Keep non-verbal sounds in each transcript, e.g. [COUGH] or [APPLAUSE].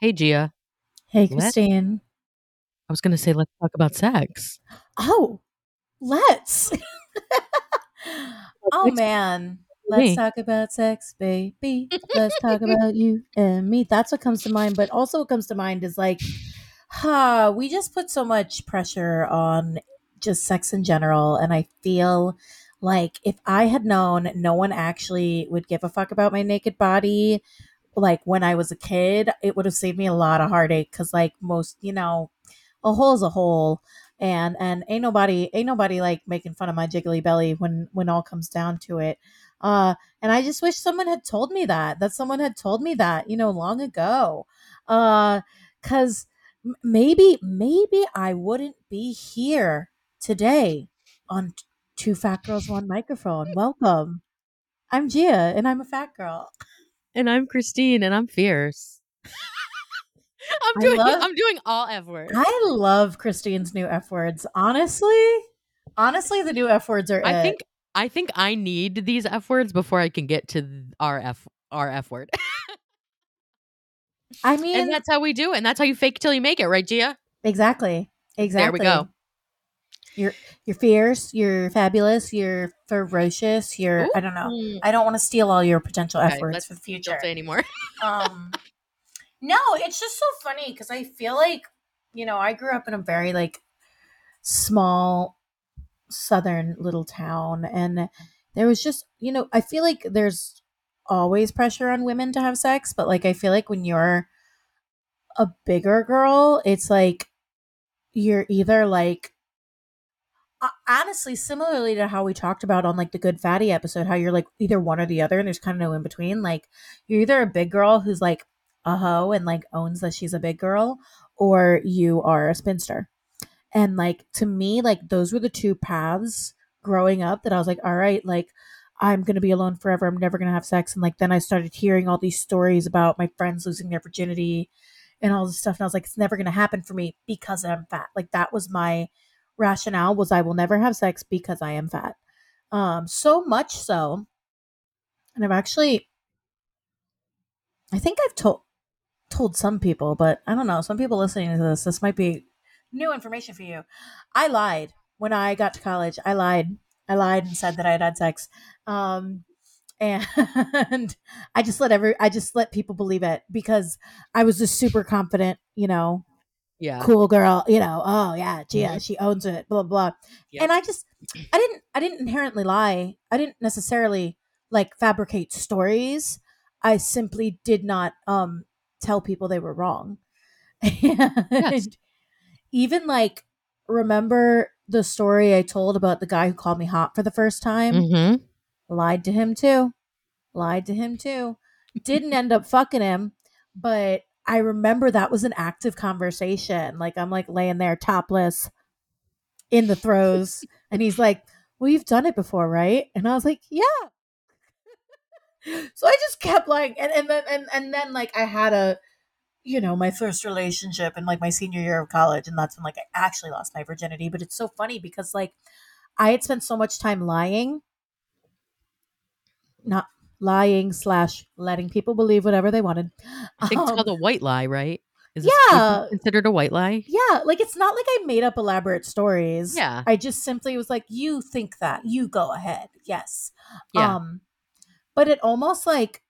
Hey, Gia. Hey, Let- Christine. I was going to say, let's talk about sex. Oh, let's. [LAUGHS] oh, man. Let's talk about sex, baby. Let's talk [LAUGHS] about you and me. That's what comes to mind. But also, what comes to mind is like, huh, we just put so much pressure on just sex in general. And I feel like if I had known no one actually would give a fuck about my naked body, like when I was a kid, it would have saved me a lot of heartache. Cause, like, most, you know, a hole's a hole. And and ain't nobody ain't nobody like making fun of my jiggly belly when when all comes down to it. Uh and i just wish someone had told me that that someone had told me that you know long ago. Uh cuz maybe maybe i wouldn't be here today on two fat girls one microphone. Welcome. I'm gia and i'm a fat girl [LAUGHS] And I'm Christine, and I'm fierce. [LAUGHS] I'm doing. love- I'm doing all F words. i love christine's new f words honestly honestly the new f words are I it. think. I think I need these F words before I can get to our F our F word. [LAUGHS] i mean and that's how we do it. And that's how you fake till you make it, right, Gia? Exactly. Exactly. There we go. You're you're fierce, you're fabulous, you're ferocious, you're I don't know. I don't want to steal all your potential Okay, let's- for the future. Don't say anymore. [LAUGHS] Um No, it's just so funny because I feel like, you know, I grew up in a very like small southern little town and there was just, you know, I feel like there's always pressure on women to have sex, but like I feel like when you're a bigger girl, it's like you're either like Uh, honestly similarly to how we talked about on like the good fatty episode how you're like either one or the other and there's kind of no in between like you're either a big girl who's like a hoe and like owns that she's a big girl or you are a spinster. And like to me like those were the two paths growing up that i was like all right like i'm gonna be alone forever. I'm never gonna have sex. And like then i started hearing all these stories about my friends losing their virginity and all this stuff and i was like it's never gonna happen for me because i'm fat. Like that was my rationale was I will never have sex because I am fat. Um, so much so, and I've actually, I think I've told told some people, but I don't know. Some people listening to this, this might be new information for you. I lied when I got to college. I lied. I lied and said that I had had sex. Um, [LAUGHS] and I just let every I just let people believe it because I was just super confident, you know, Yeah. cool girl, you know, oh yeah, Gia, Mhm. she owns it, blah blah. Yep. And I just I didn't I didn't inherently lie. I didn't necessarily like fabricate stories. I simply did not um tell people they were wrong. [LAUGHS] And even like remember the story I told about the guy who called me hot for the first time? Mm-hmm. Lied to him too. Lied to him too. Didn't end up fucking him, but I remember that was an active conversation. Like I'm like laying there topless in the throes, [LAUGHS] and he's like, "Well, you've done it before, right?" And I was like, "Yeah." [LAUGHS] so I just kept like, and and then and and then like I had a, you know, my first relationship in like my senior year of college, and that's when like I actually lost my virginity. But it's so funny because like I had spent so much time lying, not lying slash letting people believe whatever they wanted. I think it's Um, called a white lie, right? Is Yeah. considered a white lie? yeah, like it's not like I made up elaborate stories. Yeah. I just simply was like, "You think that? You go ahead." Yes. Yeah. Um, but it almost like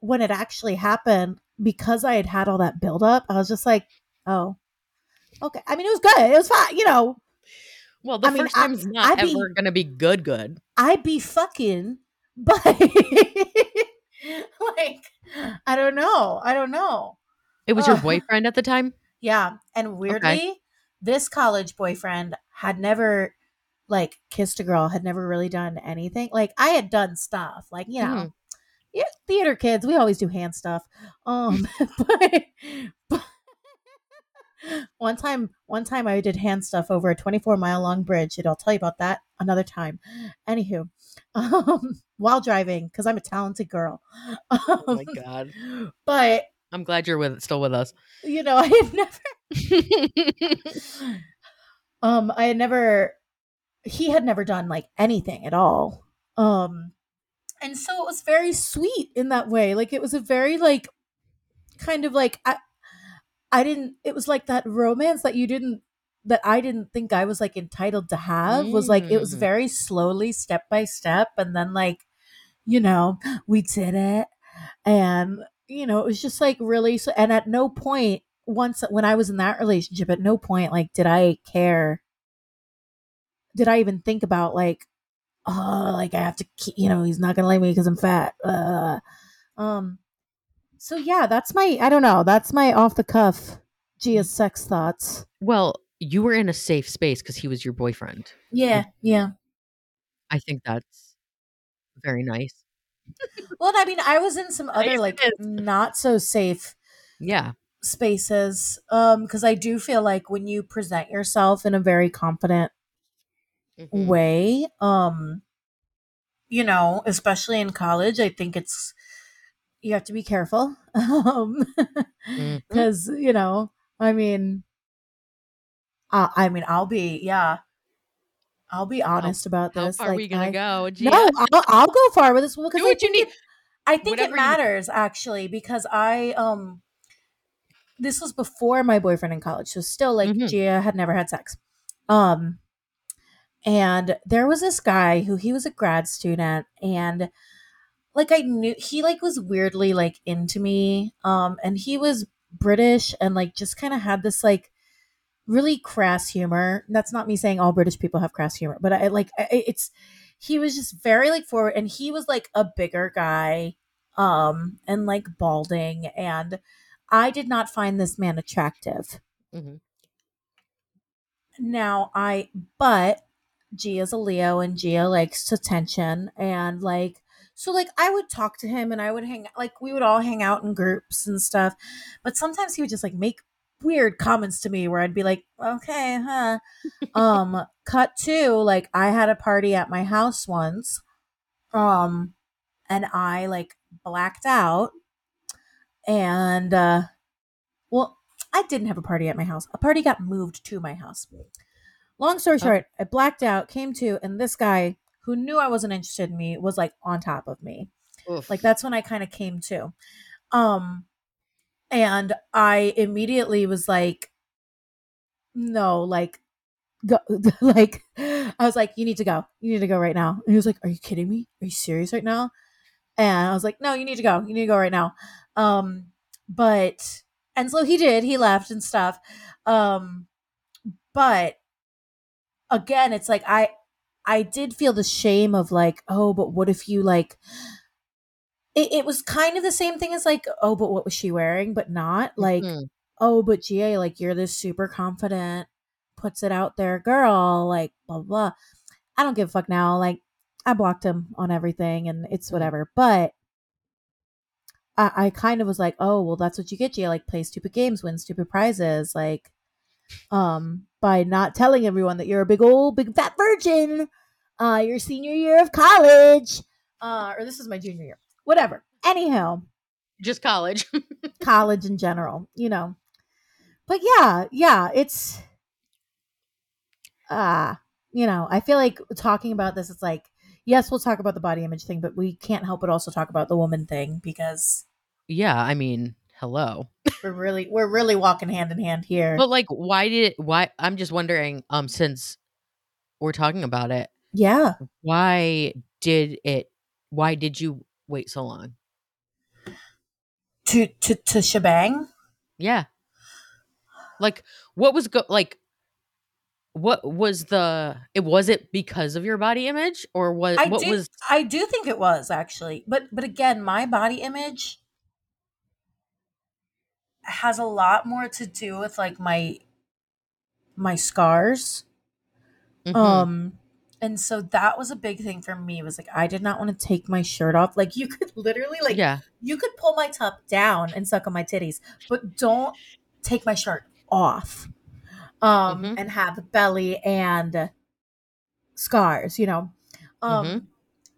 when it actually happened, because I had had all that buildup, I was just like, "Oh, okay." I mean, it was good. It was fine. You know, Well, the I mean, first I- time's not I'd be- ever gonna be good. Good. I'd be fucking, but [LAUGHS] like, I don't know. I don't know. It was your boyfriend at the time. Yeah, and weirdly, this college boyfriend had never like kissed a girl, had never really done anything. Like I had done stuff, like you know, Mhm. yeah, theater kids, we always do hand stuff. Um, [LAUGHS] [LAUGHS] but, but one time, one time I did hand stuff over a 24 mile long bridge, and I'll tell you about that another time. Anywho, um, while driving because I'm a talented girl. [LAUGHS] Oh my Um, god. But I'm glad you're with still with us. you know, [LAUGHS] I had never [LAUGHS] um i had never he had never done like anything at all um and so it was very sweet in that way like it was a very like kind of like i I didn't it was like that romance that you didn't that I didn't think I was like entitled to have was like it was Mm. very slowly step by step and then like you know we did it. And you know it was just like really so and at no point once when I was in that relationship at no point like did I care. Did I even think about like oh like I have to keep you know he's not gonna like me because I'm fat. Uh, um so yeah that's my I don't know that's my off the cuff Gia sex thoughts. Well, you were in a safe space because he was your boyfriend. yeah yeah. I think that's very nice. well I mean I was in some other it like not so safe Yeah. spaces um because I do feel like when you present yourself in a very confident Mhm. way um you know especially in college i think it's you have to be careful [LAUGHS] um because you know i mean uh, i mean i'll be yeah i'll be honest about How this far like are we gonna I- go? Gia? no I'll, I'll go far with this one because Do I what you think need. it, I think Whatever it you- matters actually because I um this was before my boyfriend in college, so still like Mhm. Gia had never had sex. Um and there was this guy who he was a grad student and like I knew he like was weirdly like into me. Um and he was British and like just kind of had this like really crass humor. That's not me saying all British people have crass humor, but I like I, it's he was just very like forward and he was like a bigger guy um and like balding and I did not find this man attractive. Mm-hmm. Now I but Gia's a Leo and Gia likes attention and like so like I would talk to him and I would hang like we would all hang out in groups and stuff. But sometimes he would just like make weird comments to me where I'd be like, "Okay, huh." um [LAUGHS] cut to like I had a party at my house once. Um and I like blacked out and uh well, I didn't have a party at my house. A party got moved to my house. Long story Oh. short, I blacked out, came to, and this guy who knew I wasn't interested in me was like on top of me. Oof. Like that's when I kind of came to. Um and I immediately was like no, like go [LAUGHS] like I was like you need to go. You need to go right now. And he was like, "Are you kidding me? Are you serious right now?" And I was like, "No, you need to go. You need to go right now." Um but and so he did. He left and stuff. Um but again, it's like I I did feel the shame of like, oh, but what if you like it, it was kind of the same thing as like, oh, but what was she wearing? But not like, Mhm. oh, but Gia, like you're this super confident, puts it out there, girl, like blah blah. blah. I don't give a fuck now. Like I blocked him on everything and it's Mhm. whatever. But I, I kind of was like, oh, well, that's what you get, Gia. Like play stupid games, win stupid prizes, like um by not telling everyone that you're a big old big fat virgin uh your senior year of college uh or this is my junior year whatever anyhow Just college. [LAUGHS] college in general you know but yeah yeah it's ah you know i feel like talking about this it's like yes we'll talk about the body image thing but we can't help but also talk about the woman thing because yeah, I mean, hello. [LAUGHS] we're really we're really walking hand in hand here But like, why did it why? I'm just wondering. Um, since we're talking about it, yeah why did it? Why did you wait so long? to to to shebang Yeah. Like, what was go like? What was the? It was it because of your body image, or was I what do, was? I do think it was actually, but but again, my body image has a lot more to do with like my my scars. Mhm. Um, and so that was a big thing for me. Was like I did not want to take my shirt off. Like you could [LAUGHS] literally like yeah. you could pull my top down and suck on my titties, but don't take my shirt off. Um, Mhm. and have belly and scars, you know. Um, Mhm.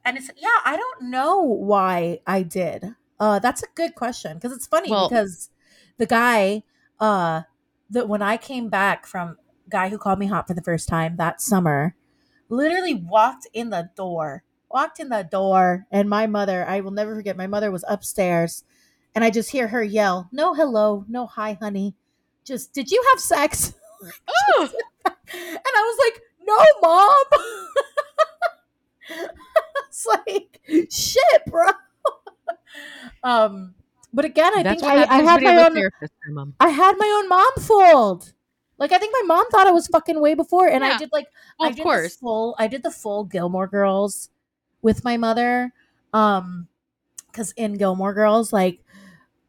and it's yeah, I don't know why I did. Uh, that's a good question because it's funny Well- because the guy, uh, that when I came back from guy who called me hot for the first time that summer, literally walked in the door, walked in the door, and my mother, I will never forget, my mother was upstairs, and I just hear her yell, "No hello, no hi, honey." just did you have sex? [LAUGHS] Oh, and I was like, no, mom. [LAUGHS] it's like shit, bro. um, but again, I that's think I, I had my own. therapist. I had my own mom fold. Like I think my mom thought I was fucking way before, and I did like Well, I of did course. the full. I did the full Gilmore Girls with my mother, um, because in Gilmore Girls, like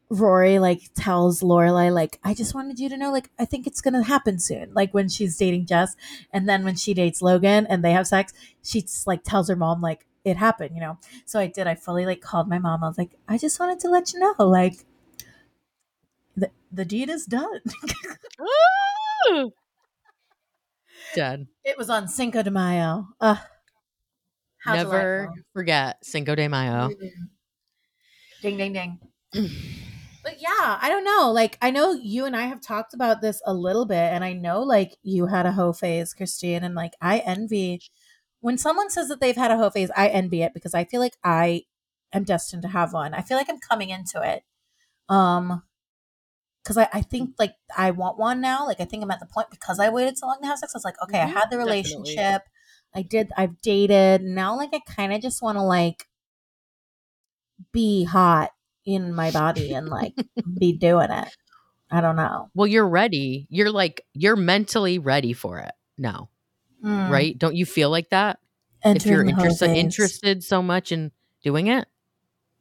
Rory like tells Lorelai like I just wanted you to know like I think it's gonna happen soon. Like when she's dating Jess, and then when she dates Logan and they have sex, she like tells her mom like it happened, you know. So I did. I fully like called my mom. I was like, I just wanted to let you know like. The, the deed is done. [LAUGHS] Ooh. Dead. It was on Cinco de Mayo. Uh, how Never delightful. forget Cinco de Mayo. Ding, ding, ding. But yeah, I don't know. Like, I know you and I have talked about this a little bit, and I know like you had a hoe phase, Christine, and like I envy when someone says that they've had a hoe phase. I envy it because I feel like I am destined to have one. I feel like I'm coming into it. Um, because I, I think like I want one now. Like I think I'm at the point because I waited so long to have sex. I was like, okay, I Mhm, had the definitely. relationship. I did. I've dated. Now, like I kind of just want to like be hot in my body and like be [LAUGHS] doing it. I don't know. Well, you're ready. You're like you're mentally ready for it now, Mm. right? Don't you feel like that? if you're interested interested so much in doing it,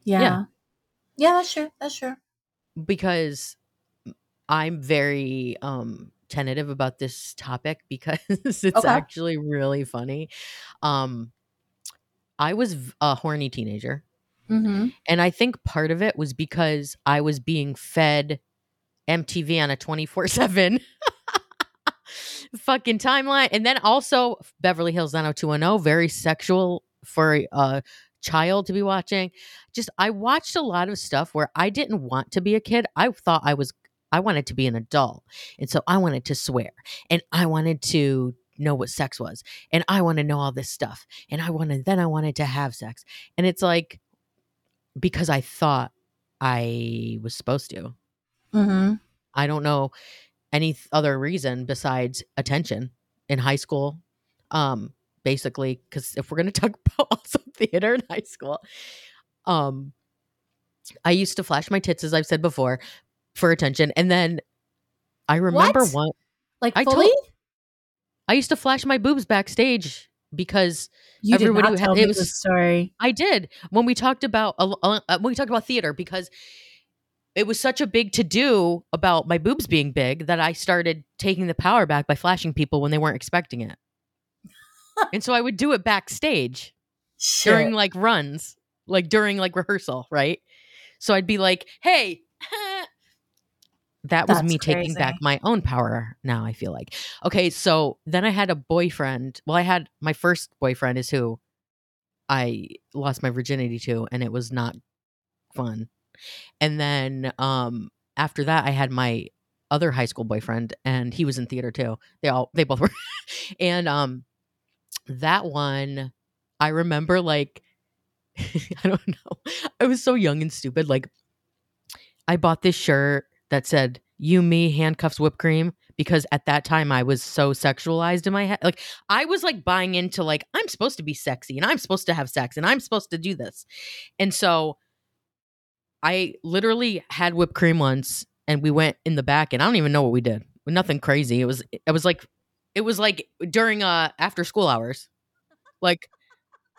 Yeah. Yeah. yeah. that's true. That's true. because I'm very um tentative about this topic because [LAUGHS] it's Okay. actually really funny. Um I was a horny teenager Mm-hmm. and I think part of it was because I was being fed MTV on a 24/7 [LAUGHS] fucking timeline and then also Beverly Hills 90210 very sexual for a child to be watching. Just I watched a lot of stuff where I didn't want to be a kid. I thought I was I wanted to be an adult. And so I wanted to swear and I wanted to know what sex was and I want to know all this stuff and I wanted then I wanted to have sex. And it's like because I thought I was supposed to. Mm-hmm. I don't know any th- other reason besides attention in high school. Um, basically, because if we're gonna [LAUGHS] talk about also theater in high school, um, I used to flash my tits as I've said before for attention, and then I remember What? one. Like I fully? told- I used to flash my boobs backstage because you everybody did not had- it was- sorry. I did when we talked about uh, when we talked about theater because it was such a big to do about my boobs being big that I started taking the power back by flashing people when they weren't expecting it. [LAUGHS] and so I would do it backstage Shit. during like runs, like during like rehearsal, right? So I'd be like, "Hey, that was That's me taking back my own power now i feel like. Okay so then i had a boyfriend well i had my first boyfriend is who i lost my virginity to and it was not fun. And then um after that i had my other high school boyfriend and he was in theater too. They all they both were [LAUGHS] and um that one i remember like [LAUGHS] i don't know. I was so young and stupid like i bought this shirt that said you me handcuffs whipped cream because at that time i was so sexualized in my head like i was like buying into like i'm supposed to be sexy and i'm supposed to have sex and i'm supposed to do this. And so i literally had whipped cream once and we went in the back and i don't even know what we did. Nothing crazy. It was it was like it was like during uh after school hours. Like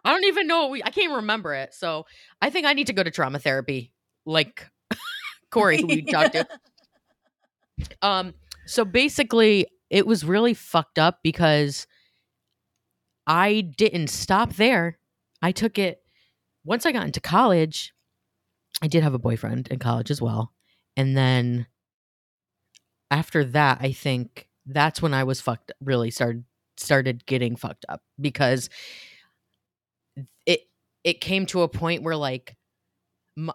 i don't even know we i can't remember it. So i think i need to go to trauma therapy like corey who we talked to. [LAUGHS] Um so basically it was really fucked up because i didn't stop there. I took it once i got into college i did have a boyfriend in college as well. And then after that i think that's when i was fucked really started started getting fucked up because it it came to a point where like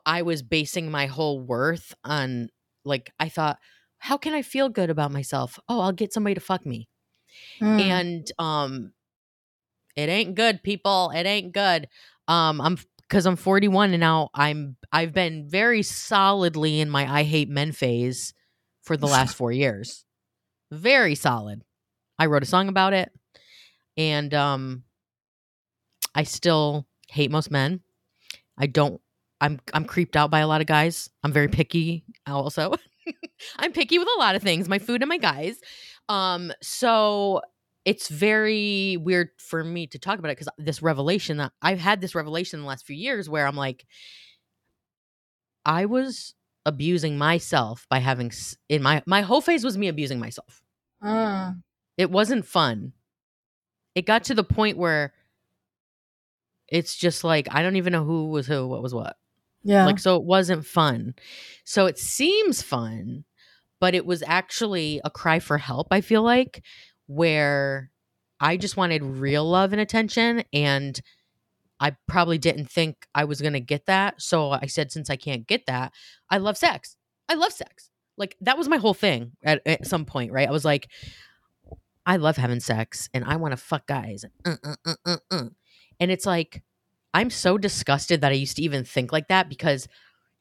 i was basing my whole worth on like i thought how can i feel good about myself oh i'll get somebody to fuck me Mm. and um it ain't good people it ain't good um i'm because i'm 41 and now i'm i've been very solidly in my i hate men phase for the last [LAUGHS] four years. Very solid. I wrote a song about it, and um, I still hate most men. I don't. I'm I'm creeped out by a lot of guys. I'm very picky. Also, [LAUGHS] I'm picky with a lot of things. My food and my guys. Um, so it's very weird for me to talk about it because this revelation that I've had this revelation in the last few years where I'm like, I was abusing myself by having in my my whole phase was me abusing myself. Mm. It wasn't fun. It got to the point where it's just like I don't even know who was who, what was what. Yeah. Like so it wasn't fun. So it seems fun, but it was actually a cry for help, I feel like, where I just wanted real love and attention and I probably didn't think I was going to get that. So I said since I can't get that, I love sex. I love sex. Like that was my whole thing at, at some point, right? I was like I love having sex and I want to fuck guys. Uh, uh, uh, uh, uh. And it's like I'm so disgusted that I used to even think like that because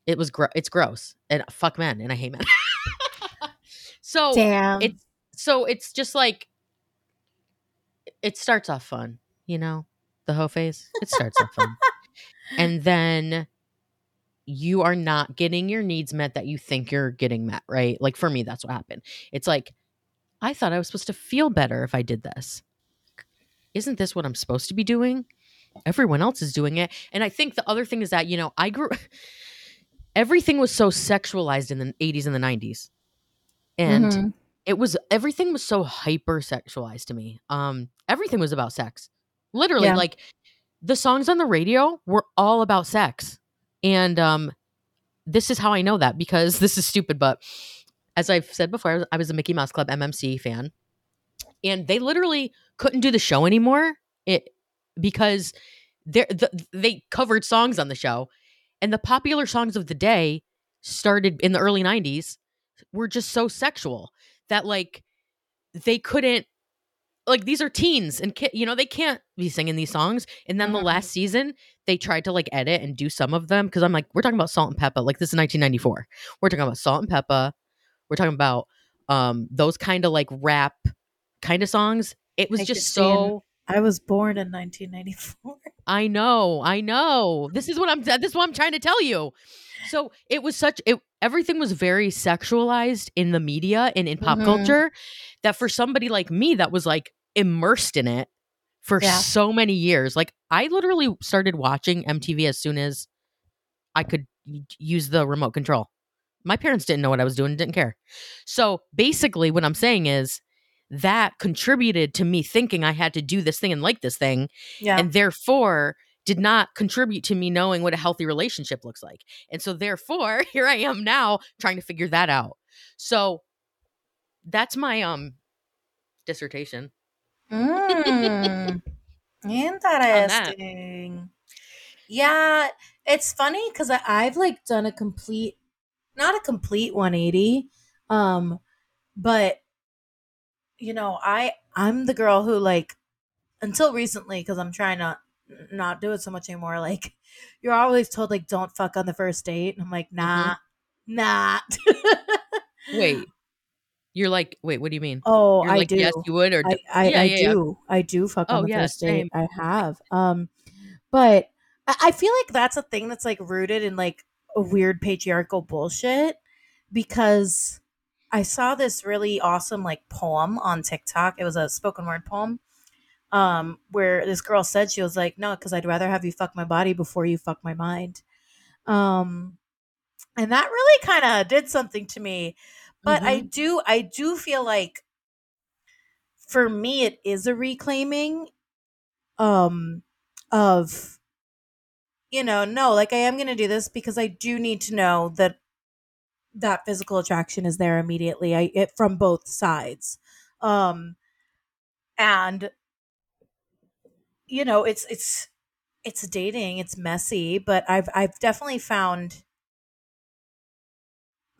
it was gro- it's gross and fuck men and I hate men. [LAUGHS] so Damn. it's so it's just like it starts off fun, you know, the hoe phase. It starts off fun, [LAUGHS] and then you are not getting your needs met that you think you're getting met, right? Like for me, that's what happened. It's like I thought I was supposed to feel better if I did this. Isn't this what I'm supposed to be doing? Everyone else is doing it, and I think the other thing is that you know I grew. [LAUGHS] Everything was so sexualized in the 80s and the 90s. And Mhm. it was everything was so hyper sexualized to me. Um, everything was about sex. Literally, Yeah. like the songs on the radio were all about sex. And um, this is how I know that because [LAUGHS] this is stupid, but as I've said before, I was, I was a Mickey Mouse Club MMC fan, and they literally couldn't do the show anymore. It because they the, they covered songs on the show, and the popular songs of the day started in the early '90s were just so sexual that like they couldn't like these are teens and ki- you know they can't be singing these songs. And then Mhm. the last season they tried to like edit and do some of them because i'm like we're talking about Salt-N-Pepa like this is 1994 we're talking about Salt-N-Pepa we're talking about um those kind of like rap kind of songs. It was I just so I was born in 1994. [LAUGHS] I know, I know. This is what I'm. This is what I'm trying to tell you. So it was such. It everything was very sexualized in the media and in pop Mhm. culture that for somebody like me that was like immersed in it for Yeah. so many years. Like I literally started watching MTV as soon as I could use the remote control. My parents didn't know what I was doing, didn't care. So basically, what I'm saying is that contributed to me thinking I had to do this thing and like this thing Yeah. and therefore did not contribute to me knowing what a healthy relationship looks like. And so therefore, [LAUGHS] here I am now trying to figure that out. So that's my um dissertation. Mm. [LAUGHS] Interesting. Yeah, it's funny because I've like done a complete, not a complete 180, um, but you know, I I'm the girl who like until recently because I'm trying to not do it so much anymore. Like you're always told like don't fuck on the first date, and I'm like nah, nah. Wait. [LAUGHS] You're like, wait, what do you mean? oh, You're I like, do. yes, you would, or I, I, Yeah, I yeah, yeah. do. I do fuck on Oh, the yeah, first date. same. I have. Um, but I, I feel like that's a thing that's like rooted in like a weird patriarchal bullshit because I saw this really awesome like poem on TikTok. It was a spoken word poem. Um, where this girl said she was like, No, because I'd rather have you fuck my body before you fuck my mind. Um and that really kind of did something to me but i Mhm. do i do feel like for me it is a reclaiming um of you know no like i am going to do this because i do need to know that that physical attraction is there immediately i it from both sides um and you know it's it's it's dating it's messy but i've i've definitely found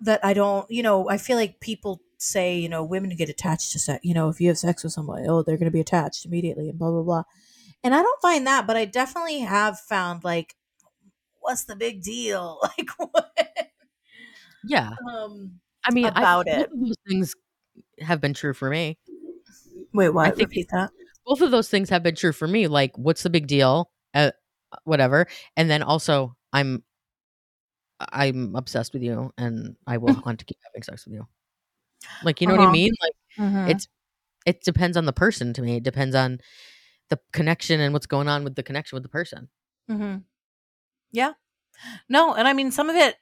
that I don't, you know, I feel like people say, you know, women get attached to sex. You know, if you have sex with someone, oh, they're going to be attached immediately and blah, blah, blah. And I don't find that, but I definitely have found like, what's the big deal? [LAUGHS] Like, what? Yeah. Um, I mean, about I, it. Both of those things have been true for me. Wait, what? I think Repeat that. both of those things have been true for me. Like, what's the big deal? Uh, whatever. And then also, I'm I'm obsessed with you, and I will [LAUGHS] want to keep having sex with you. Like, you know what I Uh-huh. mean? Like, Mhm. it's it depends on the person. To me, it depends on the connection and what's going on with the connection with the person. Mm-hmm. Yeah. No, and I mean some of it.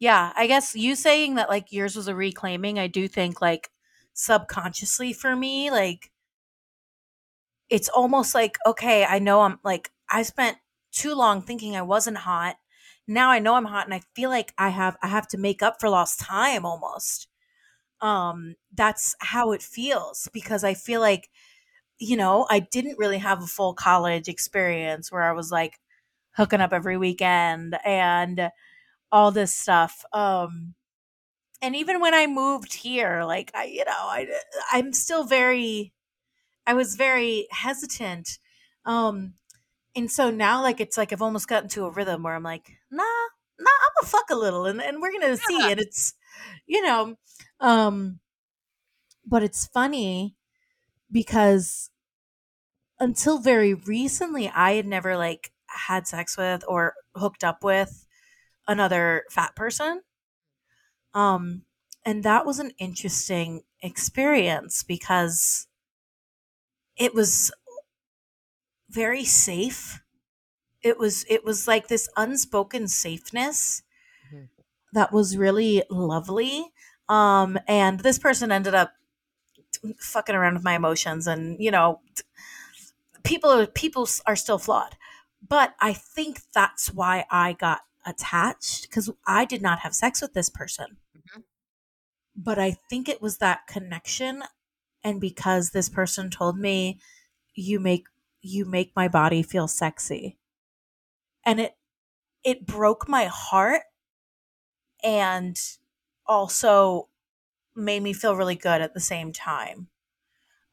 Yeah, I guess you saying that like yours was a reclaiming. I do think like subconsciously for me, like it's almost like okay, I know I'm like I spent too long thinking I wasn't hot. Now I know I'm hot, and I feel like I have I have to make up for lost time almost. Um, that's how it feels because I feel like you know, I didn't really have a full college experience where I was like hooking up every weekend and all this stuff. Um and even when I moved here, like I you know, I I'm still very I was very hesitant. Um and so now like it's like I've almost gotten to a rhythm where I'm like, nah, nah, I'm gonna fuck a little and, and we're gonna see. And it's you know, um but it's funny because until very recently I had never like had sex with or hooked up with another fat person. Um and that was an interesting experience because it was very safe. It was it was like this unspoken safeness Mhm. that was really lovely. Um and this person ended up fucking around with my emotions and you know people are people are still flawed but i think that's why i got attached because i did not have sex with this person. Mhm. but i think it was that connection and because this person told me you make you make my body feel sexy. And it it broke my heart and also made me feel really good at the same time.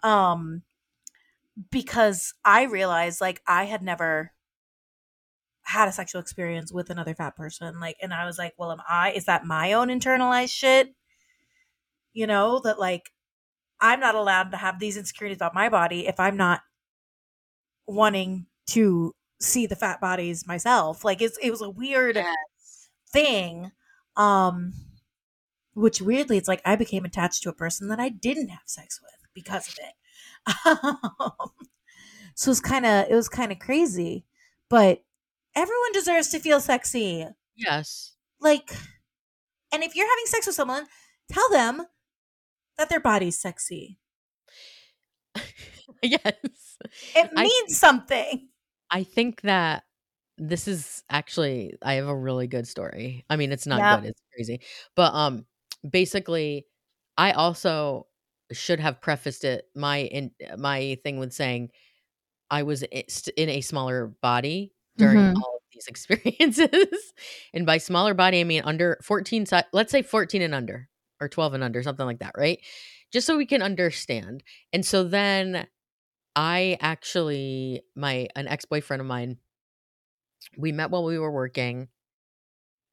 Um because I realized like I had never had a sexual experience with another fat person. Like, and I was like, well, am I, is that my own internalized shit? You know, that like I'm not allowed to have these insecurities about my body if I'm not wanting to see the fat bodies myself. Like, it's, it was a weird thing. Um, which weirdly, it's like I became attached to a person that I didn't have sex with because of it. [LAUGHS] Um, so it's kind of it was kind of crazy, but everyone deserves to feel sexy. Yes. Like, and if you're having sex with someone, tell them that their body's sexy. [LAUGHS] yes. It I- means something. I think that this is actually I have a really good story. I mean, it's not Yeah. good, it's crazy. But um basically I also should have prefaced it my in my thing with saying I was in a smaller body during Mhm. all of these [LAUGHS] experiences. and by smaller body I mean under 14 si- let's say 14 and under or 12 and under, something like that, right? Just so we can understand. And so then I actually my an ex-boyfriend of mine we met while we were working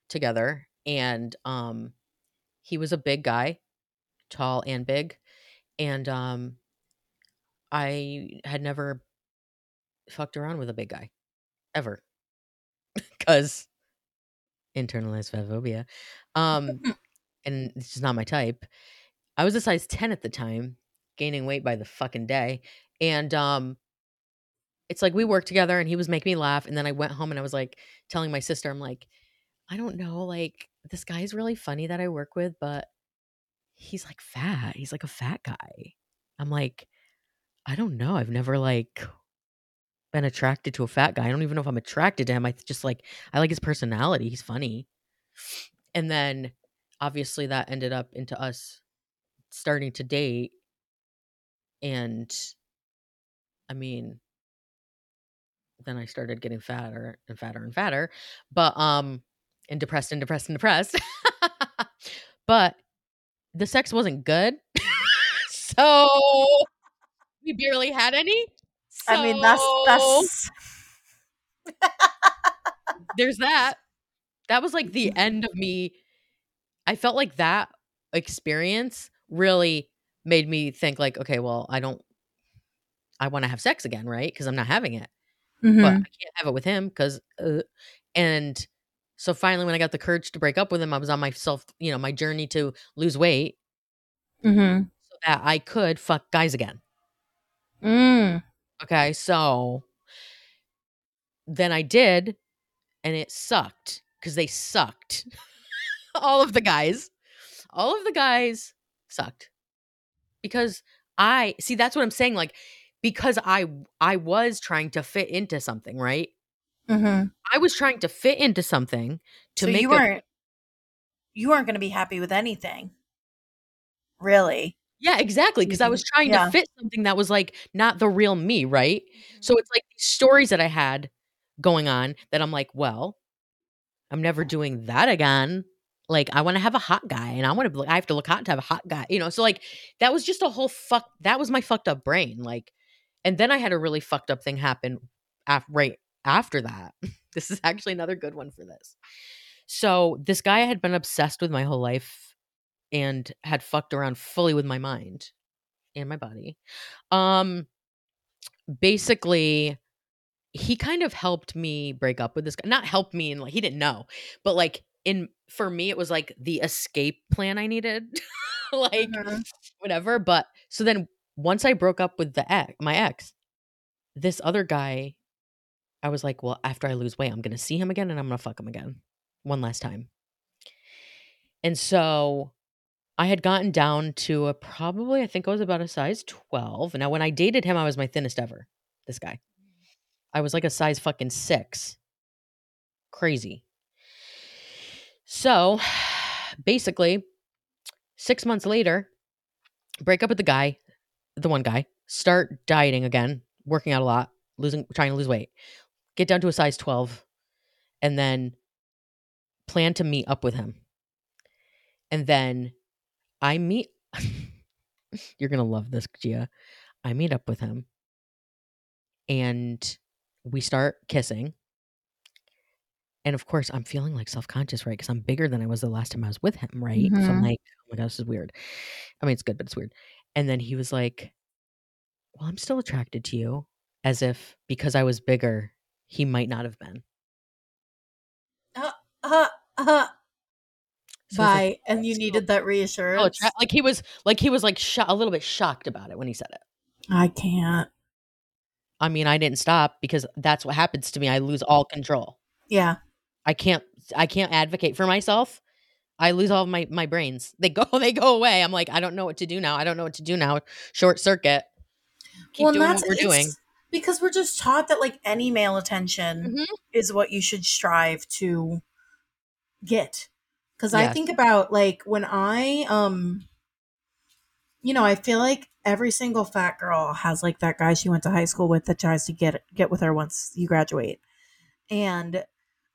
together and um he was a big guy, tall and big, and um I had never fucked around with a big guy ever [LAUGHS] cuz internalized fat phobia. Um and it's just not my type. I was a size 10 at the time, gaining weight by the fucking day. And um it's like we worked together and he was making me laugh and then I went home and I was like telling my sister I'm like I don't know like this guy's really funny that I work with but he's like fat. He's like a fat guy. I'm like I don't know. I've never like been attracted to a fat guy. I don't even know if I'm attracted to him. I just like I like his personality. He's funny. And then obviously that ended up into us starting to date and I mean then I started getting fatter and fatter and fatter, but um and depressed and depressed and depressed. [LAUGHS] but the sex wasn't good. [LAUGHS] so we barely had any. I mean, that's that's [LAUGHS] there's that. That was like the end of me I felt like that experience really made me think like, okay, well, I don't I want to have sex again, right? Because I'm not having it. Mm-hmm. But I can't have it with him because uh, and so finally when I got the courage to break up with him, I was on myself, you know, my journey to lose weight Mm-hmm. so that I could fuck guys again. Mm. Okay, so then I did, and it sucked because they sucked. [LAUGHS] all of the guys, all of the guys sucked because I see. That's what I'm saying. Like because I I was trying to fit into something, right? Mm-hmm. I was trying to fit into something to so make you a- weren't you weren't going to be happy with anything, really. Yeah, exactly. Because I mm-hmm. was trying Yeah. to fit something that was like not the real me, right? Mm-hmm. So it's like stories that I had going on that I'm like, well, I'm never doing that again. Like I want to have a hot guy, and I want to. I have to look hot to have a hot guy, you know. So like that was just a whole fuck. That was my fucked up brain. Like, and then I had a really fucked up thing happen af- right after that. [LAUGHS] this is actually another good one for this. So this guy I had been obsessed with my whole life, and had fucked around fully with my mind and my body. Um, basically he kind of helped me break up with this guy. Not help me and like he didn't know, but like in for me it was like the escape plan I needed. [LAUGHS] like Mhm. whatever. But so then once I broke up with the ex, my ex, this other guy, I was like, well, after I lose weight, I'm gonna see him again and I'm gonna fuck him again one last time. And so I had gotten down to a probably, I think I was about a size 12. Now, when I dated him, I was my thinnest ever. This guy. I was like a size fucking six. Crazy. So [SIGHS] basically, six months later, break up with the guy, the one guy, start dieting again, working out a lot, losing, trying to lose weight, get down to a size 12, and then plan to meet up with him. And then I meet, [LAUGHS] you're to love this, Gia. I meet up with him and we start kissing. And of course, I'm feeling like self conscious, right? Because I'm bigger than I was the last time I was with him, right? So I'm like, oh my God, this is weird. I mean, it's good, but it's weird. And then he was like, well, I'm still attracted to you, as if because I was bigger, he might not have been. Uh, uh, uh, I was like, bye. and you so- needed that oh, reassurance. like he was, like he was like sho- a little bit shocked about it when he said it. I can't. I mean, I didn't stop because that's what happens to me. I lose all control. Yeah. I can't I can't advocate for myself. I lose all of my my brains. They go [LAUGHS] they go away. I'm like I don't know what to do now. I don't know what to do now. Short circuit. Keep well, doing that's what we're doing. it's because we're just taught that like any male attention Mhm. is what you should strive to get. Because I think about like when I um, you know, I feel like every single fat girl has like that guy she went to high school with that tries to get get with her once you graduate, and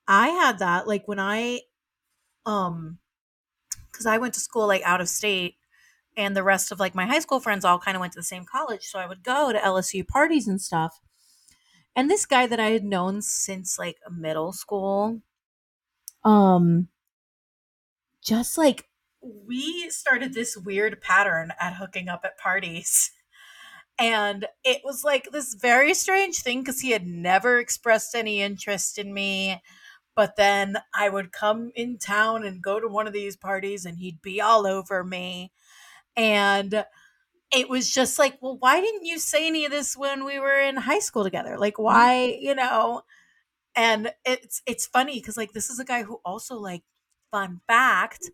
I had that like when I um, because I went to school like out of state and the rest of like my high school friends all kind of went to the same college. So i would go to lsu parties and stuff. And this guy that i had known since like middle school um just like we started this weird pattern at hooking up at parties. And it was like this very strange thing because he had never expressed any interest in me. But then i would come in town and go to one of these parties and he'd be all over me. And it was just like well why didn't you say any of this when we were in high school together? Like mm-hmm. why you know? And it's it's funny because like this is a guy who also like fun fact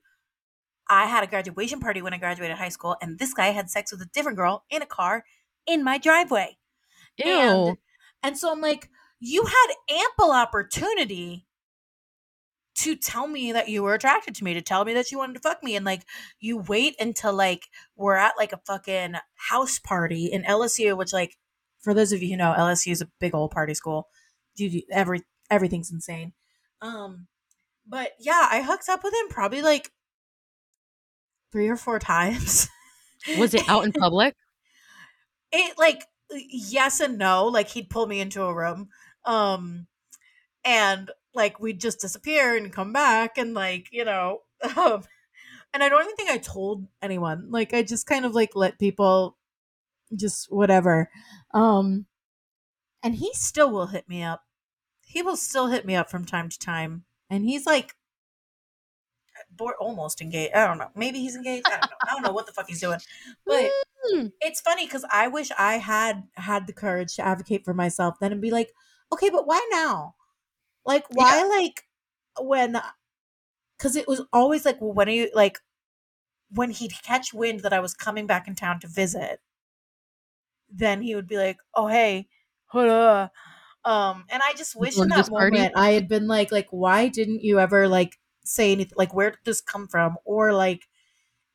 i had a graduation party when i graduated high school and this guy had sex with a different girl in a car in my driveway. Ew. and and so i'm like you had ample opportunity to tell me that you were attracted to me to tell me that you wanted to fuck me and like you wait until like we're at like a fucking house party in lsu which like for those of you who know lsu is a big old party school. You do every everything's insane. Um but yeah i hooked up with him probably like three or four times [LAUGHS] Was it out in public? it like yes and no like he'd pull me into a room um and like we'd just disappear and come back and like you know um, and I don't even think I told anyone. Like I just kind of like let people just whatever. Um and he still will hit me up. He will still hit me up from time to time. And he's like almost engaged. I don't know. Maybe he's engaged. I don't know. I don't know what the fuck he's doing. But Mm. it's funny because I wish I had had the courage to advocate for myself then and be like, okay, but why now? Like, why, like, when, because it was always like, well, when are you, like, when he'd catch wind that I was coming back in town to visit, then he would be like, oh, hey, hold. Um, and I just wish in that just party? moment I had been like, like, why didn't you ever like say anything? Like, where did this come from? Or like,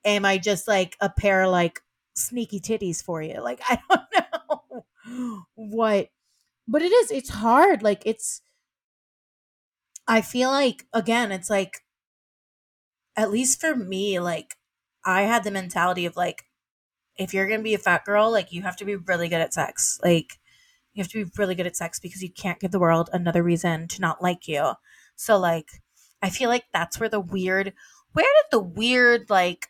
am I just like a pair of like sneaky titties for you? Like, [LAUGHS] I don't know what, but it is, it's hard. Like, it's, I feel like, again, it's like, at least for me, like, I had the mentality of like, if you're gonna be a fat girl, like, you have to be really good at sex. Like, you have to be really good at sex because you can't give the world another reason to not like you. So, like, I feel like that's where the weird, where did the weird, like,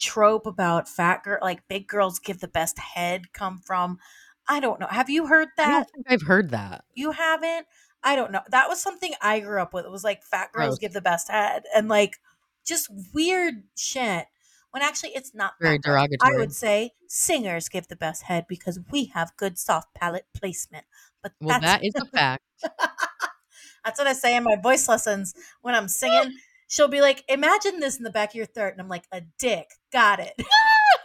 trope about fat girl, like, big girls give the best head come from? I don't know. Have you heard I that? don't think I've heard that. You haven't? I don't know. That was something I grew up with. It was like fat girls Gross. give the best head and like just weird shit. When actually it's not Very girls. I would say singers give the best head because we have good soft palate placement. But Well, that's that is a fact. [LAUGHS] that's what I say in my voice lessons when I'm singing. She'll be like, "Imagine this in the back of your throat," and I'm like, "A dick, got it." [LAUGHS]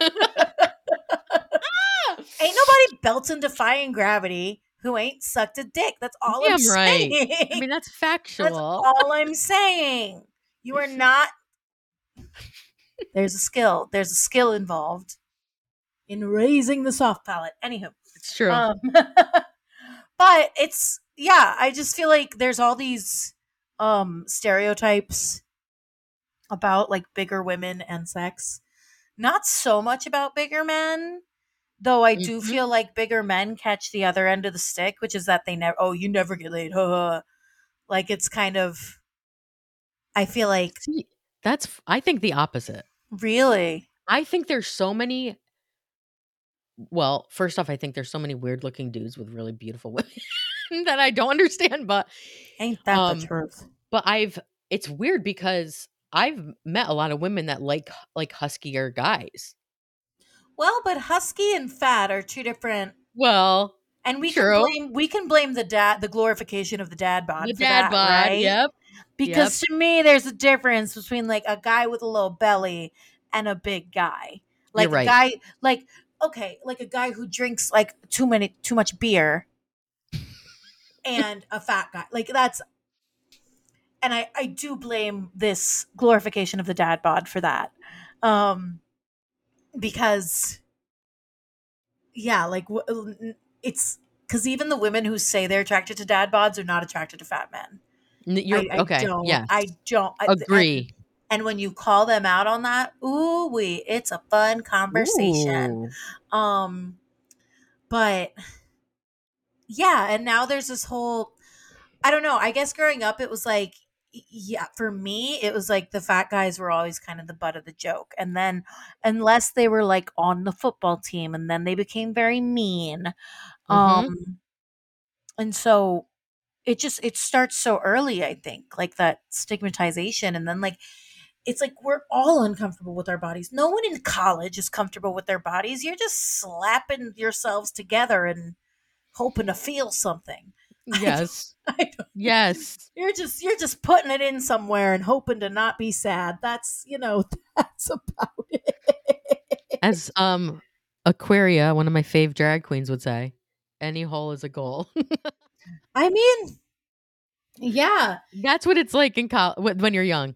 ain't nobody belting defying gravity who ain't sucked a dick. That's all I'm right. saying. I mean, that's [LAUGHS] That's factual. all I'm saying. You are not. There's a skill. There's a skill involved in raising the soft palate. Anywho, It's true. um, [LAUGHS] but it's yeah. I just feel like there's all these um stereotypes about like bigger women and sex. Not so much about bigger men, though. I do Mhm. feel like bigger men catch the other end of the stick, which is that they never. Oh, you never get laid. Ha, [LAUGHS] ha. Like it's kind of. I feel like that's I think the opposite. really. I think there's so many. Well, first off, I think there's so many weird looking dudes with really beautiful [LAUGHS] women that I don't understand. But Ain't that Um, the truth? but I've it's weird because I've met a lot of women that like like huskier guys. Well, but husky and fat are two different. Well, And we True. can blame we can blame the dad the glorification of the dad bod the for dad that, bod. right? Yep. Because to me, there's a difference between like a guy with a little belly and a big guy. Like right. a guy, like okay, like a guy who drinks like too many, too much beer, and a fat guy. Like that's, and I I do blame this glorification of the dad bod for that, um, because yeah, like it's because even the women who say they're attracted to dad bods are not attracted to fat men. You're I, I okay. Don't, yeah. I don't I- and- Agree. And, when you call them out on that, ooh, we it's a fun conversation. Ooh. Um, but yeah, and now there's this whole. I don't know. I guess growing up, it was like, yeah, for me, it was like the fat guys were always kind of the butt of the joke, and then unless they were like on the football team, and then they became very mean. Mhm. Um, and so it just it starts so early i think like that stigmatization and then like it's like we're all uncomfortable with our bodies no one in college is comfortable with their bodies you're just slapping yourselves together and hoping to feel something [LAUGHS] Yes. I don't, yes. you're just you're just putting it in somewhere and hoping to not be sad that's you know [LAUGHS] that's about it As um Aquaria, one of my fave drag queens would say, any hole is a goal. [LAUGHS] i mean yeah That's what it's like in college when you're young.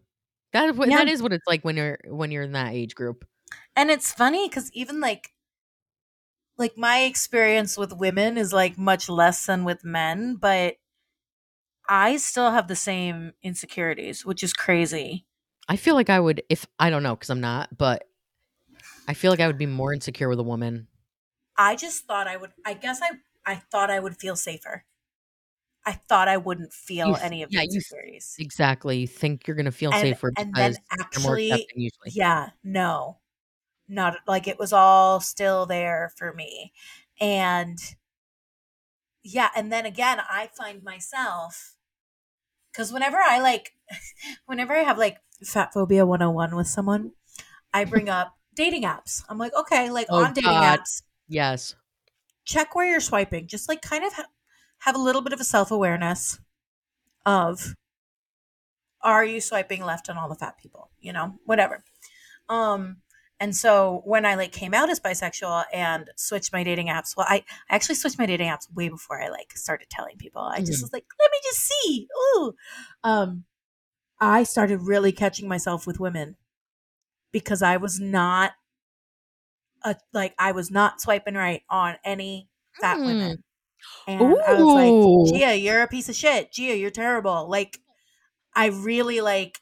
That Yeah. that is what it's like when you're when you're in that age group. and it's funny because even like like my experience with women is like much less than with men but i still have the same insecurities which is crazy I feel like I would if I don't know because I'm not, but I feel like I would be more insecure with a woman. i just thought i would i guess i i thought i would feel safer I thought I wouldn't feel You- any of yeah, the you- Exactly. You think you're gonna feel And- safer and then actually, usually. Yeah, no. Not like it was all still there for me. And yeah, and then again, I find myself because whenever I like, [LAUGHS] whenever I have like fat phobia 101 with someone, I bring [LAUGHS] up dating apps. I'm like, okay, like Oh, on dating God. apps, Yes. check where you're swiping. Just like kind of ha- have a little bit of a self awareness of are you swiping left on all the fat people? You know, whatever. Um, and so when I like came out as bisexual and switched my dating apps, well, I, I actually switched my dating apps way before I like started telling people. I just Mhm. was like, let me just see. Ooh. Um, I started really catching myself with women because I was not a, like I was not swiping right on any fat Mm. women. And I was like, Gia, you're a piece of shit. Gia, you're terrible. Like, I really like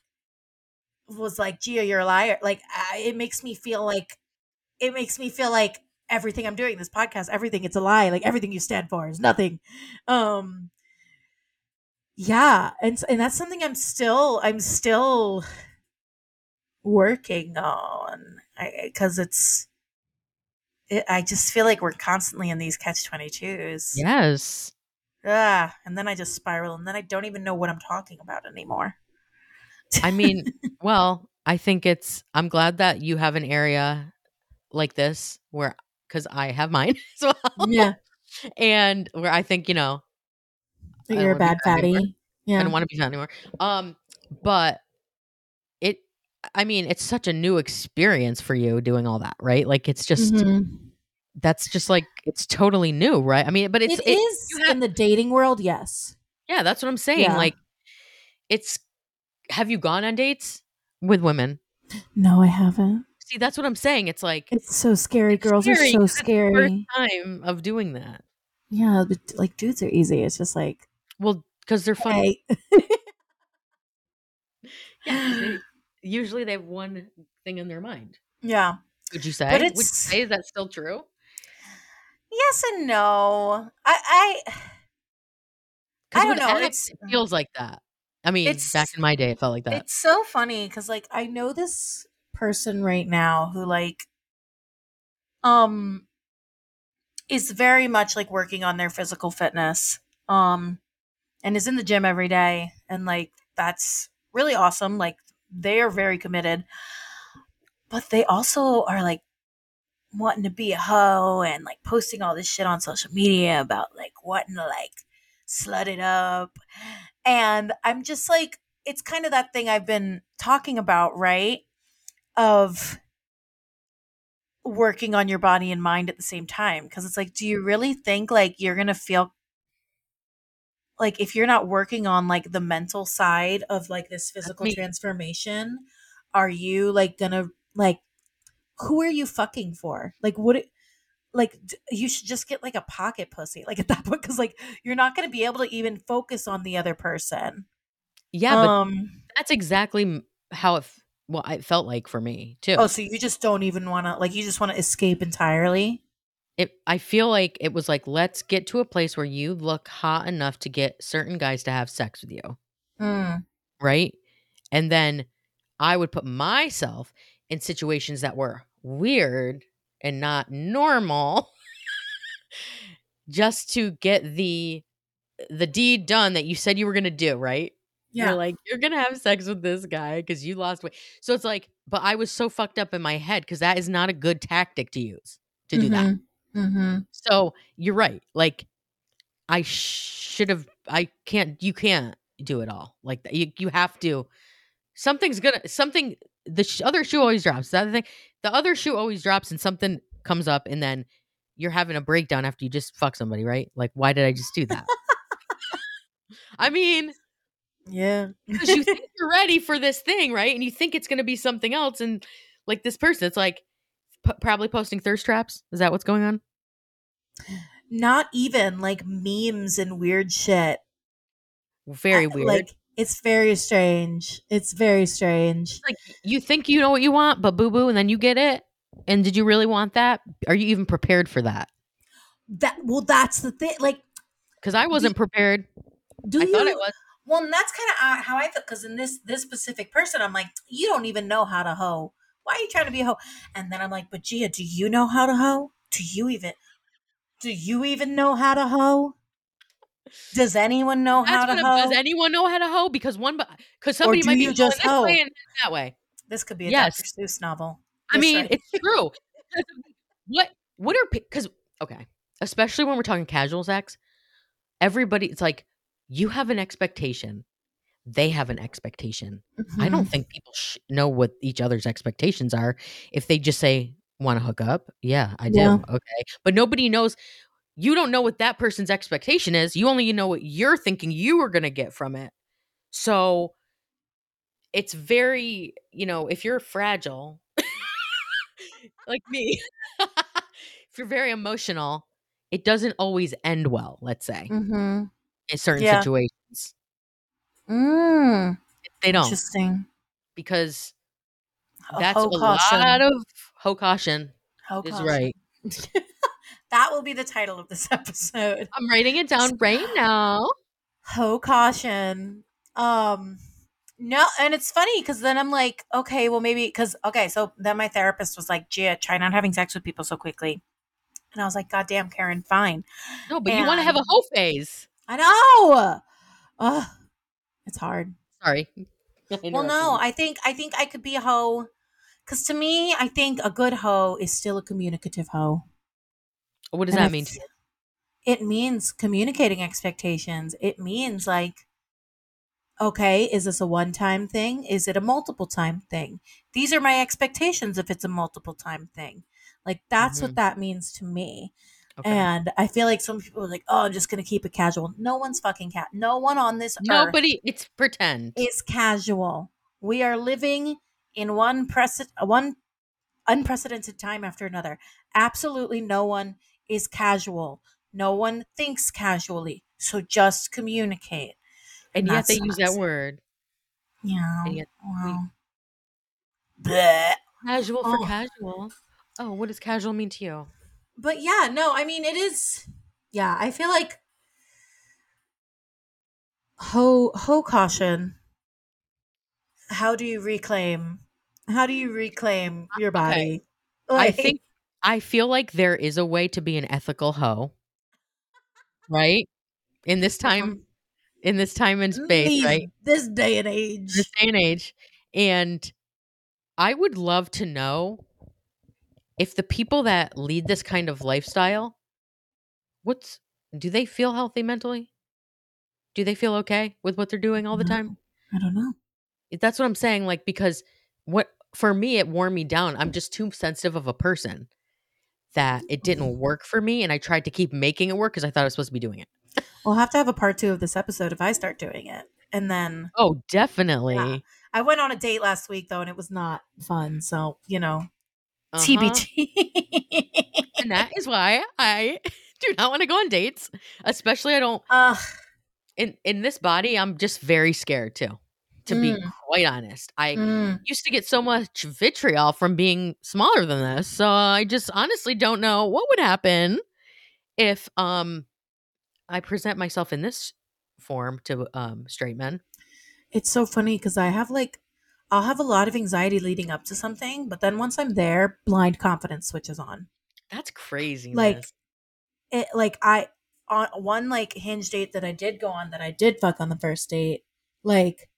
was like, Gia, you're a liar. Like, I, it makes me feel like it makes me feel like everything I'm doing, this podcast, everything, it's a lie. Like everything you stand for is nothing. Um, yeah, and and that's something I'm still I'm still working on because it's. It, I just feel like we're constantly in these catch twenty twos. Yes. Ah, and then I just spiral, and then I don't even know what I'm talking about anymore. I mean, [LAUGHS] well, I think it's I'm glad that you have an area like this where because I have mine [LAUGHS] as well. yeah, And where I think, you know, you're a bad fat anymore. fatty. I don't want to be fat anymore. Um, but I mean, it's such a new experience for you doing all that, right? Like it's just Mhm. that's just like it's totally new, right? I mean, but it's it is you have- in the dating world. Yes. yeah, that's what I'm saying. Yeah. Like it's have you gone on dates with women? No, I haven't. See, that's what I'm saying. It's like It's so scary. It's Girls scary are so 'cause it's the scary. first time of doing that. Yeah, but like dudes are easy. It's just like, Well, because they're fun. hey. [LAUGHS] Yeah, usually they have one thing in their mind. yeah. Would you say? But Would you say is that still true? Yes and no. I I I don't know, apps, it feels like that. I mean, It's- back in my day, it felt like that. It's so funny because like I know this person right now who like um is very much like working on their physical fitness. Um and is in the gym every day and like that's really awesome. Like they are very committed. But they also are like wanting to be a hoe and like posting all this shit on social media about like wanting to like slut it up. And I'm just like, it's kind of that thing I've been talking about, right? Of working on your body and mind at the same time. Cause it's like, do you really think like you're going to feel like if you're not working on like the mental side of like this physical transformation, are you like to like, who are you fucking for? Like, what? It, like d- you should just get like a pocket pussy like at that point because like you're not to be able to even focus on the other person yeah, but um that's exactly how it. f- Well, it felt like for me too. oh so you just don't even want to like you just want to escape entirely it. I feel like it was like let's get to a place where you look hot enough to get certain guys to have sex with you, mm. right? And then I would put myself in situations that were weird and not normal [LAUGHS] just to get the the deed done that you said you were going to do, right? You're like you're going to have sex with this guy cuz you lost weight. So it's like but I was so fucked up in my head cuz that is not a good tactic to use to do that. Mm-hmm. So you're right. Like I should have. I can't. You can't do it all like that. You you have to. Something's gonna. Something. The sh- other shoe always drops. The other thing. The other shoe always drops, and something comes up, and then you're having a breakdown after you just fuck somebody, right? Like, why did I just do that? I mean, yeah because you [LAUGHS] think you're ready for this thing, right? And you think it's gonna be something else, and like this person, it's like p- probably posting thirst traps. Is that what's going on? not even like memes and weird shit Very weird. like it's very strange it's very strange like you think you know what you want, but boo boo, and then you get it. And did you really want that? Are you even prepared for that? that well that's the thing like Because I wasn't prepared. Do I you? thought it was. Well, and that's kind of uh, how I feel because in this this specific person, I'm like, you don't even know how to hoe. Why are you trying to be a hoe? And then I'm like, but Gia, do you know how to hoe? Do you even? Do you even know how to hoe? Does anyone know how to hoe? does anyone know how to hoe? Because one, because somebody might be just hoe? way that way. this could be a Yes. Dr. Seuss novel. I mean, right it's true. [LAUGHS] what what are because okay, especially when we're talking casual sex, everybody it's like you have an expectation, they have an expectation. I don't Mhm. think people sh- know what each other's expectations are if they just say want to hook up. Yeah, I do. Yeah. Okay, but nobody knows. You don't know what that person's expectation is. You only know what you're thinking you are going to get from it. So it's very, you know, if you're fragile, [LAUGHS] like me, [LAUGHS] if you're very emotional, it doesn't always end well, let's say, Mhm. in certain Yeah. situations. Mm. They don't Interesting. because that's a caution. lot of hoe caution is right. [LAUGHS] that will be the title of this [LAUGHS] episode. I'm writing it down right now. Ho caution. Um no, and it's funny because then I'm like, okay, well maybe because okay, so then my therapist was like, Gia, try not having sex with people so quickly. And I was like, God damn, Karen, fine. No, but you want to have a And- hoe phase. I know. Ugh, it's hard. Sorry. [LAUGHS] Well, no, I think I think I could be a hoe. Cause to me, I think a good hoe is still a communicative hoe. what does And that mean? it's- It means communicating expectations. It means like, okay, is this a one time thing? Is it a multiple time thing? These are my expectations if it's a multiple time thing. Like, that's what mm-hmm. that means to me. Okay. And I feel like some people are like, oh, I'm just going to keep it casual. No one's fucking cat. No one on this earth Nobody, it's pretend. It's casual. We are living in one prece- one unprecedented time after another. Absolutely no one is casual. No one thinks casually. So just communicate. and yet they use that word. Yeah. And yet Well. Bleh. Casual for Oh. casual. Oh, what does casual mean to you? But yeah, no, I mean it is yeah, I feel like ho ho caution. How do you reclaim how do you reclaim your body? I Like- think I feel like there is a way to be an ethical hoe. Right? In this time um, in this time and space, These- right? This day and age. This day and age. And I would love to know if the people that lead this kind of lifestyle, what's do they feel healthy mentally? Do they feel okay with what they're doing all the time? I don't know. That's what I'm saying. Like, because what for me, it wore me down. I'm just too sensitive of a person that it didn't mm-hmm. work for me. And I tried to keep making it work because I thought I was supposed to be doing it. We'll have to have a part two of this episode if I start doing it. And then Oh, definitely. I went on a date last week though, and it was not fun. So, you know, Uh-huh. TBT. [LAUGHS] And that is why I [LAUGHS] do not want to go on dates. Especially I don't Ugh. in in this body, I'm just very scared too. To be Mm. quite honest. I Mm. used to get so much vitriol from being smaller than this. So I just honestly don't know what would happen if um I present myself in this form to um straight men. It's so funny because I have like, I'll have a lot of anxiety leading up to something, but then once I'm there, blind confidence switches on. That's crazy. Like, it like I on one like hinge date that I did go on that I did fuck on the first date, like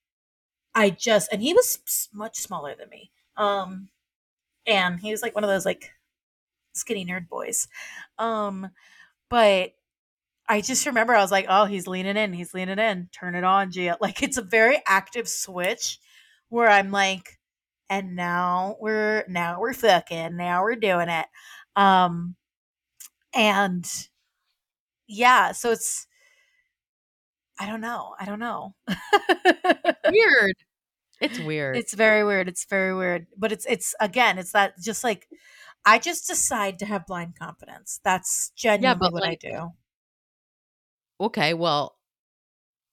I just and he was much smaller than me. Um and he was like one of those like skinny nerd boys. Um but I just remember I was like, "Oh, he's leaning in. He's leaning in. Turn it on, Gia." Like it's a very active switch where I'm like, "And now we're now we're fucking. Now we're doing it." Um and yeah, so it's I don't know. I don't know. [LAUGHS] weird. It's weird. It's very weird. It's very weird. But it's it's again, it's that just like I just decide to have blind confidence. That's genuinely but, what like, I do. okay, well,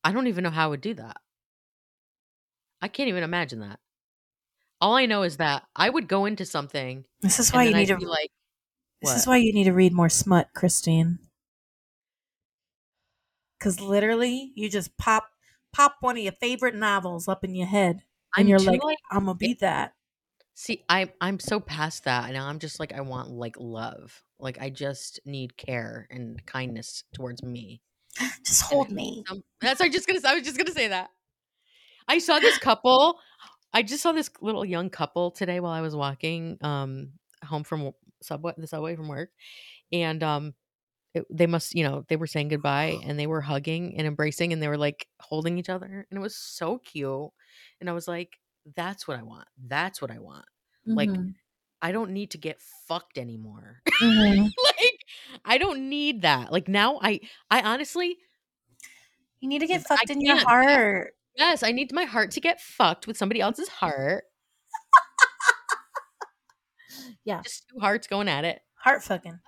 I don't even know how I would do that. I can't even imagine that. All I know is that I would go into something This is why you need I'd to be like, This is why you need to read more smut, Christine. Cause literally you just pop pop one of your favorite novels up in your head. And I'm you're like, like- I'm gonna be that. See, I I'm so past that. Now I'm just like I want like love. Like I just need care and kindness towards me. [GASPS] Just hold me. Um, that's I just gonna. I was just gonna say that. I saw this couple. I just saw this little young couple today while I was walking um home from subway the subway from work, and um it, they must you know they were saying goodbye and they were hugging and embracing and they were like holding each other and it was so cute and I was like that's what I want that's what I want like, Mhm. I don't need to get fucked anymore Mhm. [LAUGHS] like I don't need that like now I I honestly You need to get I fucked in your heart. Yes, I need my heart to get fucked with somebody else's heart. Yeah. Just two hearts going at it. Heart fucking.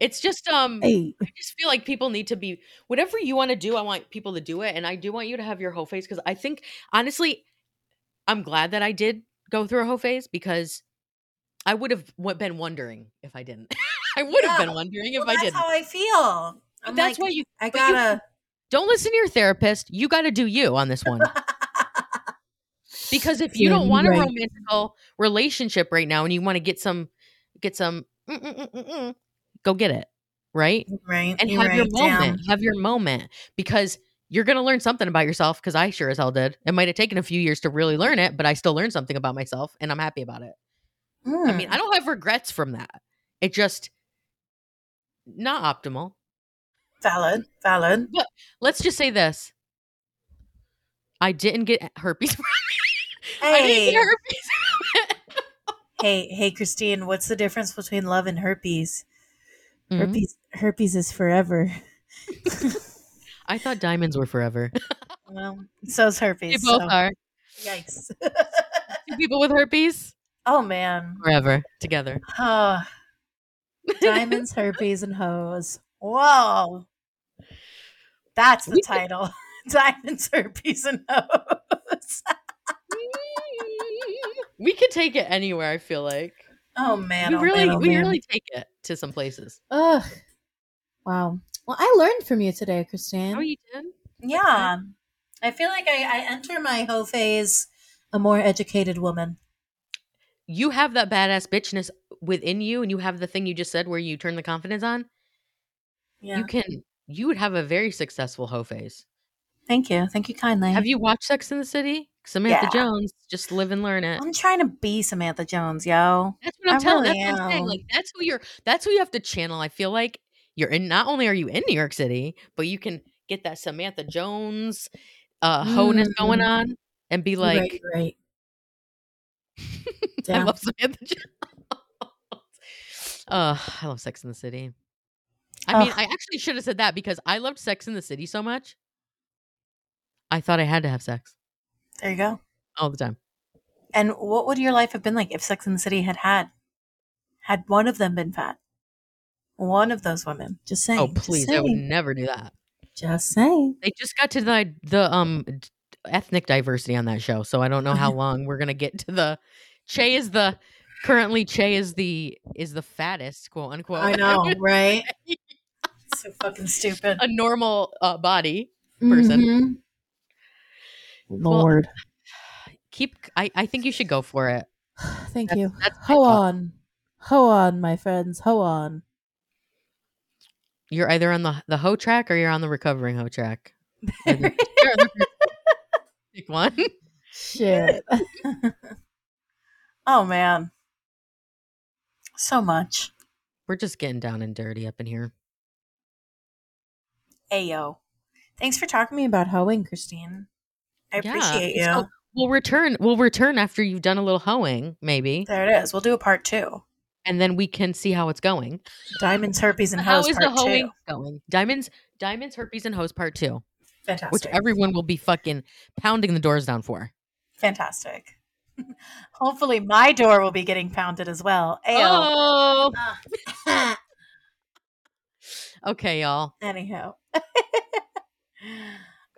It's just um Hey. I just feel like people need to be whatever you want to do, I want people to do it. And I do want you to have your whole face because I think honestly, I'm glad that I did go through a whole phase because I would have w- been wondering if I didn't. [LAUGHS] I would have Yeah. been wondering if Well, I that's didn't. how I feel. I'm that's like, why you I gotta don't listen to your therapist. You got to do you on this one. [LAUGHS] because if you don't want a right. romantical relationship right now and you want to get some get some mm, mm, mm, mm, mm, go get it right right. and have your right, moment have your moment because you're going to learn something about yourself because i sure as hell did it might have taken a few years to really learn it but i still learned something about myself and i'm happy about it damn. i mean i don't have regrets from that it just not optimal valid, valid. let's just say this i didn't get herpes from [LAUGHS] it. i didn't Hey, get herpes [LAUGHS] hey, hey, Christine. What's the difference between love and herpes? Mhm. Herpes, herpes is forever. [LAUGHS] i thought diamonds were forever well, so's they herpes. both so- are Yikes. Two people with herpes oh man. forever together. Oh, diamonds, herpes, and hoes. Whoa. That's the title. [LAUGHS] Diamonds, herpes, and hoes. [LAUGHS] we could take it anywhere. I feel like Oh man. we oh, really, man, oh, we man. really take it to some places. Ugh. Wow. Well, I learned from you today, Christine. Oh, you did? yeah. I feel like I, I enter my hoe phase a more educated woman. You have that badass bitchness within you, and you have the thing you just said where you turn the confidence on. Yeah. You can. You would have a very successful hoe phase. Thank you. Thank you kindly. Have you watched Sex in the City? Samantha Yeah. Jones, just live and learn it. I'm trying to be Samantha Jones, yo. That's what I'm I telling. really that's what I'm saying. Like that's who you're. That's who you have to channel. I feel like you're in. Not only are you in New York City, but you can get that Samantha Jones uh hoe-ness going Mm. on and be like, right, right. [LAUGHS] I love Samantha Jones. [LAUGHS] uh, I love Sex in the City. I mean, Ugh. I actually should have said that because I loved Sex in the City so much. I thought I had to have sex There you go. all the time. And what would your life have been like if Sex and the City had had had one of them been fat? One of those women. Just saying. Oh, just please! I would saying, never do that. Just saying. They just got to the the um d- ethnic diversity on that show, so I don't know how long we're gonna get to the. Che is the currently Che is the is the fattest quote unquote. I know, right? [LAUGHS] so fucking stupid. a normal uh, body. person. Mhm. Lord. Keep. I I think you should go for it. [SIGHS] Thank That's- you. that's Ho thought. on. Ho on, my friends. Ho on. You're either on the the hoe track or you're on the recovering hoe track. Or the- you're on the- Pick one. Shit. [LAUGHS] oh man. So much. We're just getting down and dirty up in here. Ayo. Thanks for talking to me about hoeing, Christine. I Yeah, appreciate you. so- We'll return. We'll return after you've done a little hoeing, maybe, there it is. We'll do a part two. and then we can see how it's going. Diamonds, herpes, and [LAUGHS] How hoes is the hoeing two. going? Diamonds, diamonds, herpes, and hoes part two, Fantastic. which everyone will be fucking pounding the doors down for. Fantastic. [LAUGHS] Hopefully my door will be getting pounded as well. Ayo. Oh, ah. [LAUGHS] okay, y'all. Anyhow. [LAUGHS]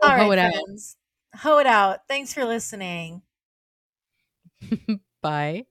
All right, it out. friends. Hoe it out. Thanks for listening. [LAUGHS] Bye.